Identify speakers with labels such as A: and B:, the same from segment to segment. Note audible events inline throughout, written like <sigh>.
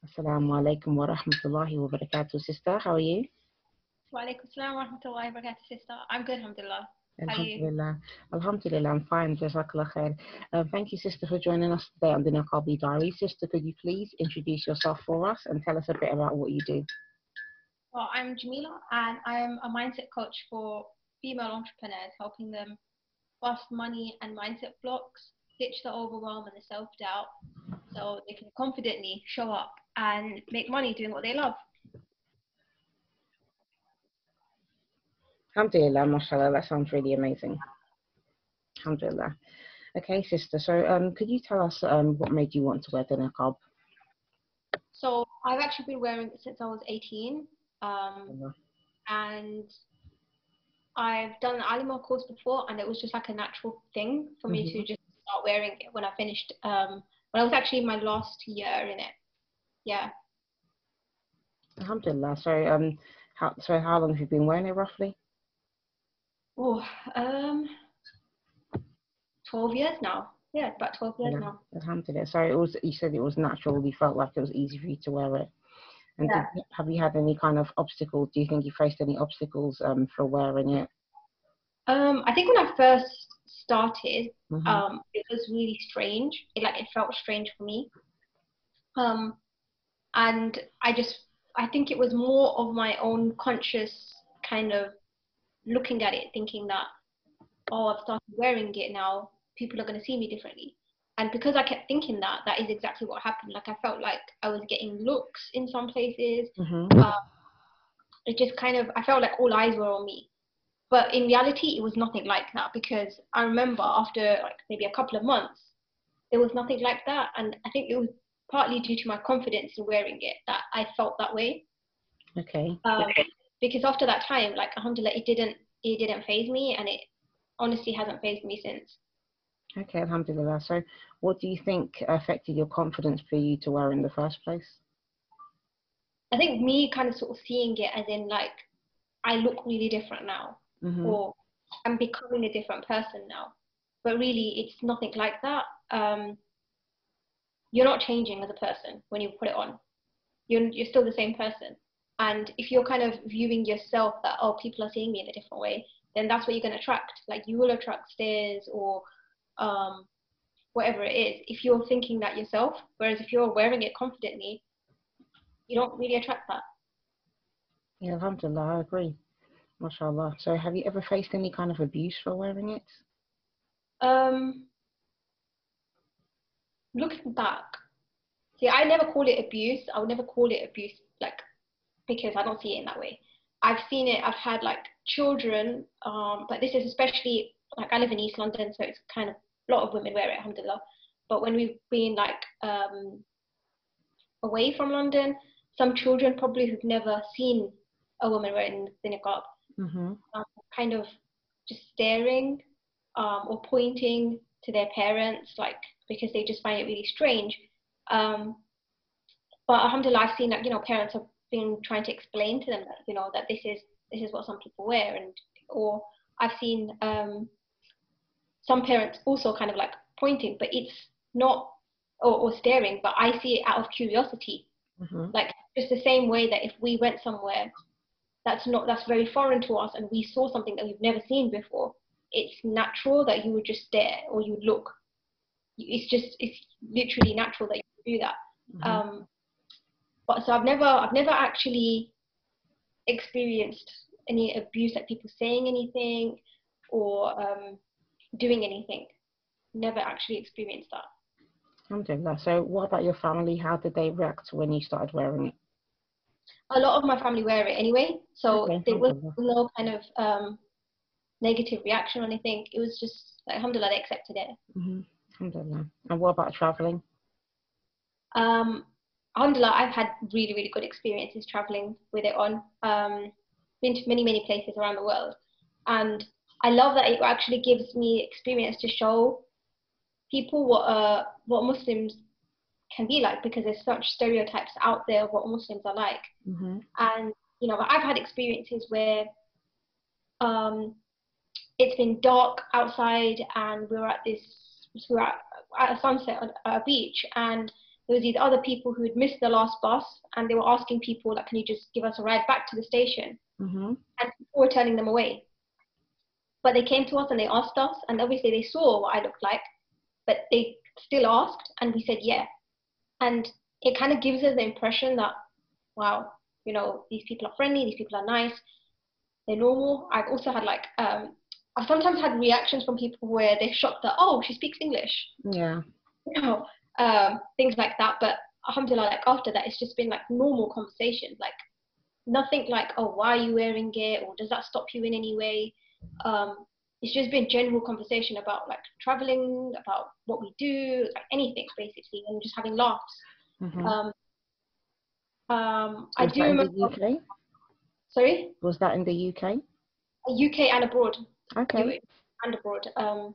A: Assalamu alaikum wa rahmatullahi wa barakatuh. Sister, how are you?
B: Wa alaikum assalam wa rahmatullahi wa barakatuh, sister. I'm good, alhamdulillah. How are you?
A: Alhamdulillah. Alhamdulillah, I'm fine. Jazakallah khair. Um, thank you, sister, for joining us today on the Niqabi Diary. Sister, could you please introduce yourself for us and tell us a bit about what you do?
B: Well, I'm Jamila and I'm a mindset coach for female entrepreneurs, helping them bust money and mindset blocks, ditch the overwhelm and the self doubt so they can confidently show up and make money doing what they love.
A: Alhamdulillah, mashallah, that sounds really amazing. Alhamdulillah. Okay, sister, so um, could you tell us um, what made you want to wear the niqab?
B: So I've actually been wearing it since I was 18. Um, and I've done an Alima course before, and it was just like a natural thing for me
A: Mhm.
B: to just start wearing it when I finished. Um, when I was actually in my last year in it. Yeah.
A: Alhamdulillah. So, um, how, so how long have you been wearing it roughly?
B: Oh, um, 12 years now. Yeah, about 12 years
A: Yeah.
B: now.
A: Alhamdulillah. So it was. You said it was natural. You felt like it was easy for you to wear it. And did,
B: Yeah.
A: have you had any kind of obstacles? Do you think you faced any obstacles um, for wearing it?
B: Um, I think when I first started,
A: Mhm.
B: um, it was really strange. It like it felt strange for me. Um, and I just I think it was more of my own conscious kind of looking at it, thinking that oh I've started wearing it now, people are gonna see me differently. And because I kept thinking that, that is exactly what happened. Like I felt like I was getting looks in some places.
A: Mhm.
B: Um, it just kind of I felt like all eyes were on me. But in reality, it was nothing like that because I remember after like maybe a couple of months, there was nothing like that, and I think it was partly due to my confidence in wearing it that I felt that way.
A: Okay.
B: Um, because after that time, like alhamdulillah, it didn't it didn't phase me, and it honestly hasn't phased me since.
A: Okay. Alhamdulillah. So, what do you think affected your confidence for you to wear in the first place?
B: I think me kind of sort of seeing it as in like I look really different now.
A: Mhm.
B: or I'm becoming a different person now. But really, it's nothing like that. Um, you're not changing as a person when you put it on. You're, you're still the same person. And if you're kind of viewing yourself that, oh, people are seeing me in a different way, then that's what you're going to attract. Like you will attract stares or um, whatever it is. If you're thinking that yourself, whereas if you're wearing it confidently, you don't really attract that.
A: Yeah. Alhamdulillah. I agree. MashaAllah. So, have you ever faced any kind of abuse for wearing it?
B: Um, looking back, see, I never call it abuse. I would never call it abuse, like, because I don't see it in that way. I've seen it. I've had like children, um, but this is especially like I live in East London, so it's kind of a lot of women wear it, alhamdulillah. But when we've been like um, away from London, some children probably who've never seen a woman wearing the niqab
A: Mm-hmm.
B: um, kind of just staring um, or pointing to their parents, like because they just find it really strange. Um, but alhamdulillah, I've seen that you know parents have been trying to explain to them that you know that this is this is what some people wear, and or I've seen um, some parents also kind of like pointing, but it's not or, or staring, but I see it out of curiosity
A: Mm-hmm.
B: like just the same way that if we went somewhere that's not that's very foreign to us and we saw something that we've never seen before it's natural that you would just stare or you would look it's just it's literally natural that you do that
A: Mm-hmm.
B: um but so i've never i've never actually experienced any abuse like people saying anything or um doing anything never actually experienced that
A: Alhamdulillah. So, what about your family? How did they react when you started wearing it?
B: A lot of my family wear it anyway, so
A: Okay,
B: there was no kind of um, negative reaction or anything. It was just like, alhamdulillah, they accepted it.
A: Mm-hmm. Alhamdulillah. And what about traveling?
B: Um, alhamdulillah, I've had really, really good experiences traveling with it on. Um, been to many, many places around the world, and I love that it actually gives me experience to show people what uh, what Muslims can be like because there's such stereotypes out there of what Muslims are like.
A: Mm-hmm.
B: and you know i've had experiences where um it's been dark outside and we were at this we were at, at a sunset on a beach and there was these other people who had missed the last bus and they were asking people like can you just give us a ride back to the station
A: Mm-hmm.
B: and we were turning them away but they came to us and they asked us and obviously they saw what i looked like but they still asked and we said yeah and it kind of gives us the impression that wow you know these people are friendly these people are nice they're normal i've also had like um i've sometimes had reactions from people where they're shocked that oh she speaks english
A: Yeah.
B: you know, um, things like that. But alhamdulillah, like after that, it's just been like normal conversations, like nothing like, oh, why are you wearing it, or does that stop you in any way? Um, it's just been general conversation about like traveling, about what we do, like anything basically, and just having laughs.
A: Mm-hmm.
B: Um, um, I do remember.
A: UK?
B: Sorry,
A: Was that in the UK?
B: UK and abroad.
A: Okay.
B: and abroad. Um,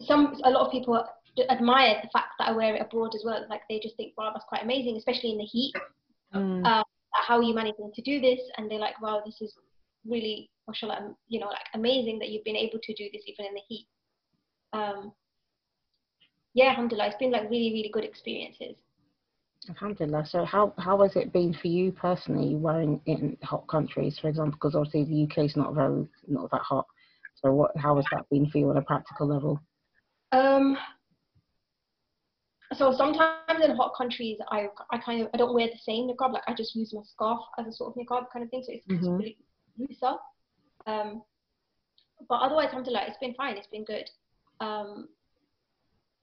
B: some a lot of people admire the fact that I wear it abroad as well. Like they just think, wow, that's quite amazing, especially in the heat.
A: Mm.
B: Um, how are you managing to do this? And they're like, wow, this is really, mashallah, you know, like amazing that you've been able to do this even in the heat. Um, yeah, alhamdulillah, it's been like really, really good experiences.
A: Alhamdulillah. So how how has it been for you personally wearing in hot countries, for example? Because obviously the UK is not very not that hot. So what how has that been for you on a practical level?
B: Um, so sometimes in hot countries, I I kind of I don't wear the same niqab. Like I just use my scarf as a sort of niqab kind of thing. So it's, it's
A: Mhm.
B: really looser. Um, but otherwise, alhamdulillah, it's been fine. It's been good. Um,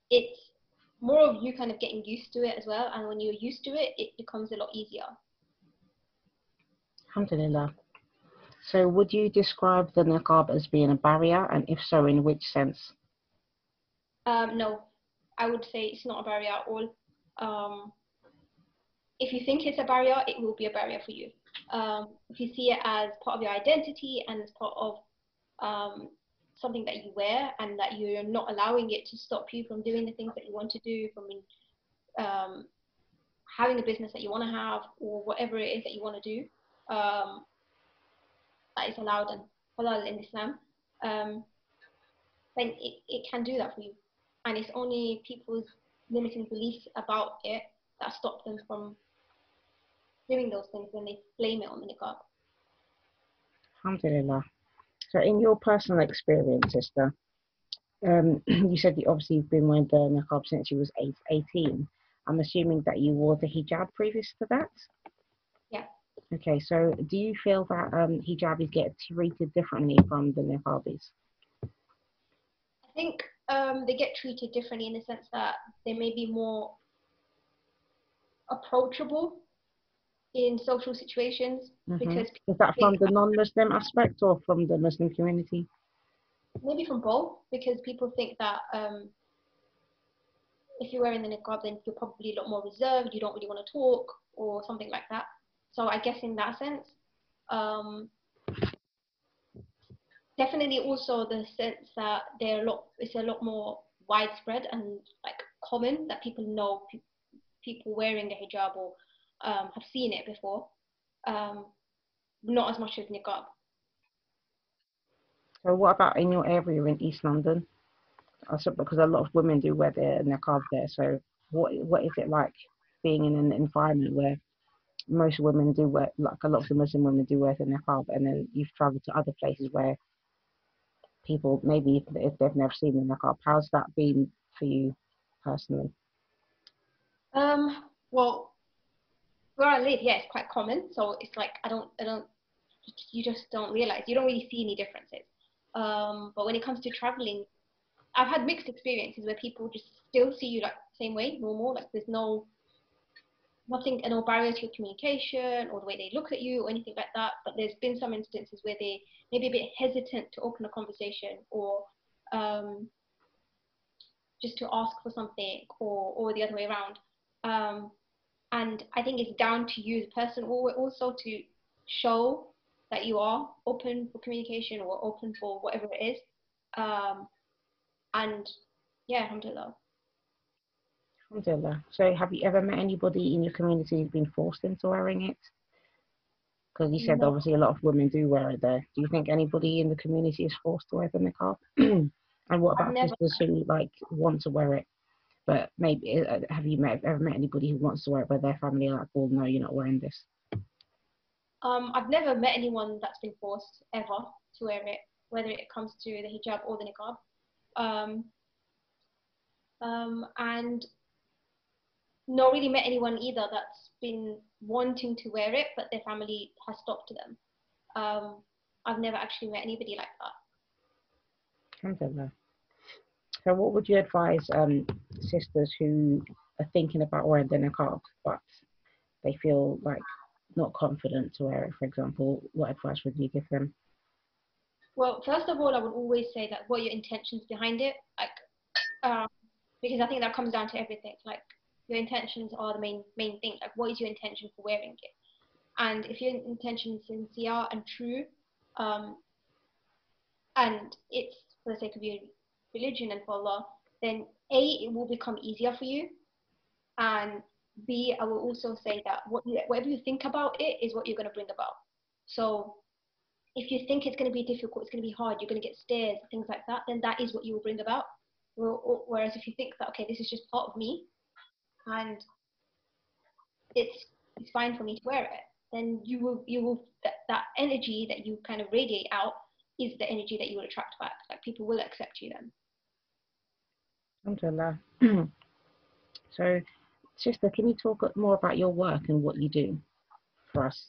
B: it's more of you kind of getting used to it as well. And when you're used to it, it becomes a lot easier.
A: Alhamdulillah. So would you describe the niqab as being a barrier, and if so, in which sense?
B: Um, no, I would say it's not a barrier at all. Um, if you think it's a barrier, it will be a barrier for you. Um, if you see it as part of your identity and as part of um, something that you wear and that you're not allowing it to stop you from doing the things that you want to do, from um, having the business that you want to have, or whatever it is that you want to do, um, that is allowed and halal in Islam, um, then it, it can do that for you. And it's only people's limiting beliefs about it that stop them from doing those things and they blame it on the niqab.
A: Alhamdulillah. So in your personal experience, sister, um, <clears throat> you said that obviously you've been wearing the niqab since you was eight, 18. I'm assuming that you wore the hijab previous to that?
B: Yeah.
A: Okay, so do you feel that um, hijabis get treated differently from the niqabis?
B: I think um, they get treated differently in the sense that they may be more approachable in social situations
A: Mhm.
B: because
A: Is that from the non-Muslim aspect or from the Muslim community?
B: maybe from both because people think that um, if you're wearing the niqab then you're probably a lot more reserved you don't really want to talk or something like that so i guess in that sense um, definitely also the sense that they're a lot it's a lot more widespread and like common that people know pe- people wearing the hijab or um, have seen it before um, not as much as niqab
A: So what about in your area in East London? Also, because a lot of women do wear their niqab there. So what what is it like being in an environment where most women do wear, like a lot of the Muslim women do wear their niqab, and then you've travelled to other places where people maybe if, if they've never seen the niqab, how's that been for you personally?
B: Um, well, where I live, yeah, it's quite common. So it's like I don't, I don't, you just don't realize. You don't really see any differences. Um, but when it comes to traveling, I've had mixed experiences where people just still see you like the same way, normal. Like there's no nothing, no barrier to your communication or the way they look at you or anything like that. But there's been some instances where they maybe a bit hesitant to open a conversation or um, just to ask for something or or the other way around. Um, and I think it's down to you, the person, or also to show that you are open for communication or open for whatever it is. Um, and yeah, alhamdulillah.
A: Alhamdulillah. So have you ever met anybody in your community who's been forced into wearing it? Because you said
B: No.
A: obviously a lot of women do wear it there. Do you think anybody in the community is forced to wear the niqab? <clears throat> and what about
B: never-
A: sisters who like want to wear it, But maybe uh, have you met, ever met anybody who wants to wear it, but their family are like, well, no, you're not wearing this.
B: Um, I've never met anyone that's been forced ever to wear it, whether it comes to the hijab or the niqab. Um, um, and not really met anyone either that's been wanting to wear it, but their family has stopped them. Um, I've never actually met anybody like that.
A: Alhamdulillah. So, what would you advise um, sisters who are thinking about wearing the niqab, but they feel like not confident to wear it, for example? What advice would you give them?
B: Well, first of all, I would always say that what your intentions behind it, like, um, because I think that comes down to everything. Like, your intentions are the main main thing. Like, what is your intention for wearing it? And if your intention is sincere and true, um, and it's for the sake of your religion and for Allah, then A, it will become easier for you. And B, I will also say that what you, whatever you think about it is what you're going to bring about. So if you think it's going to be difficult, it's going to be hard, you're going to get stares, things like that, then that is what you will bring about. Whereas if you think that, okay, this is just part of me and it's, it's fine for me to wear it, then you will, you will, that, that energy that you kind of radiate out is the energy that you will attract back. Like people will accept you then.
A: Alhamdulillah. <clears throat> so, sister, can you talk more about your work and what you do for us?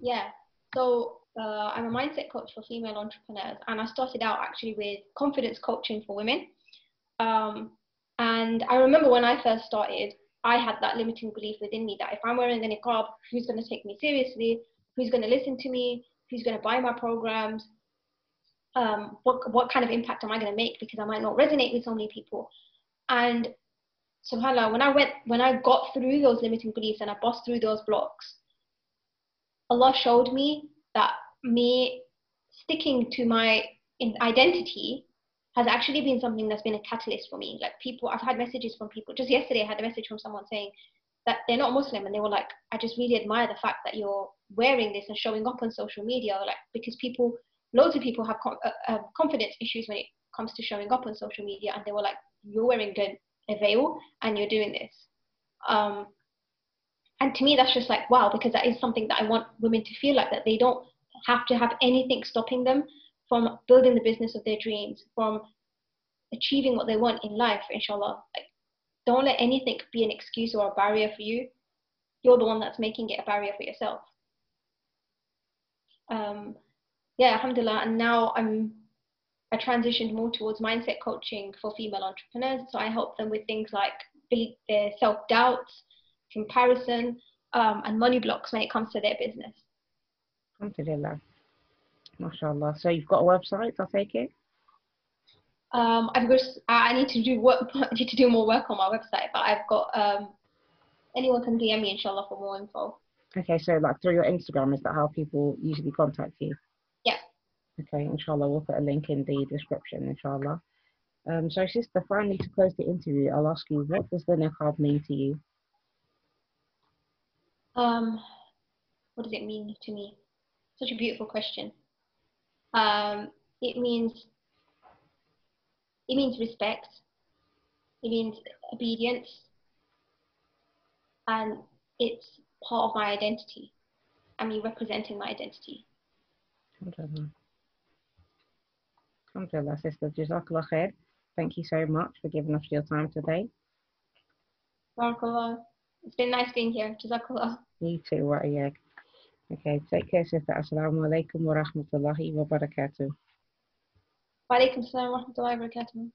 B: Yeah. So uh, I'm a mindset coach for female entrepreneurs, and I started out actually with confidence coaching for women. Um, and I remember when I first started, I had that limiting belief within me that if I'm wearing a niqab, who's going to take me seriously? Who's going to listen to me? Who's going to buy my programs? Um, what, what kind of impact am I going to make because I might not resonate with so many people. And subhanAllah, when I went, when I got through those limiting beliefs and I bust through those blocks, Allah showed me that me sticking to my identity has actually been something that's been a catalyst for me. Like people, I've had messages from people. Just yesterday, I had a message from someone saying that they're not Muslim, and they were like, "I just really admire the fact that you're wearing this and showing up on social media, like because people loads of people have com- uh, uh, confidence issues when it comes to showing up on social media, and they were like, "You're wearing a veil and you're doing this." Um, and to me, that's just like wow, because that is something that I want women to feel like that they don't have to have anything stopping them from building the business of their dreams, from achieving what they want in life. Inshallah, like don't let anything be an excuse or a barrier for you. You're the one that's making it a barrier for yourself. Um, yeah, alhamdulillah. And now I'm I transitioned more towards mindset coaching for female entrepreneurs. So I help them with things like their self doubt, comparison, um, and money blocks when it comes to their business.
A: Alhamdulillah. MashaAllah. So you've got a website, I'll take it?
B: Um, I've got, I need to do work, <laughs> I need to do more work on my website, but I've got, um, anyone can DM me inshallah for more info.
A: Okay, so like through your Instagram, is that how people usually contact you? Okay, inshallah, we'll put a link in the description, inshallah. Um, so, sister, finally, to close the interview, I'll ask you, what does the niqab mean to you?
B: Um, what does it mean to me? Such a beautiful question. Um, it means it means respect. It means obedience, and it's part of my identity. I mean, representing my identity.
A: Alhamdulillah, sister. Jazakallah khair. Thank you so much for giving us your time today.
B: Barakallah. It's been nice being here. Jazakallah.
A: You too, wa Okay, take care, sister. Assalamu alaikum wa rahmatullahi wa barakatuh.
B: Wa alaikum assalam wa rahmatullahi wa barakatuh.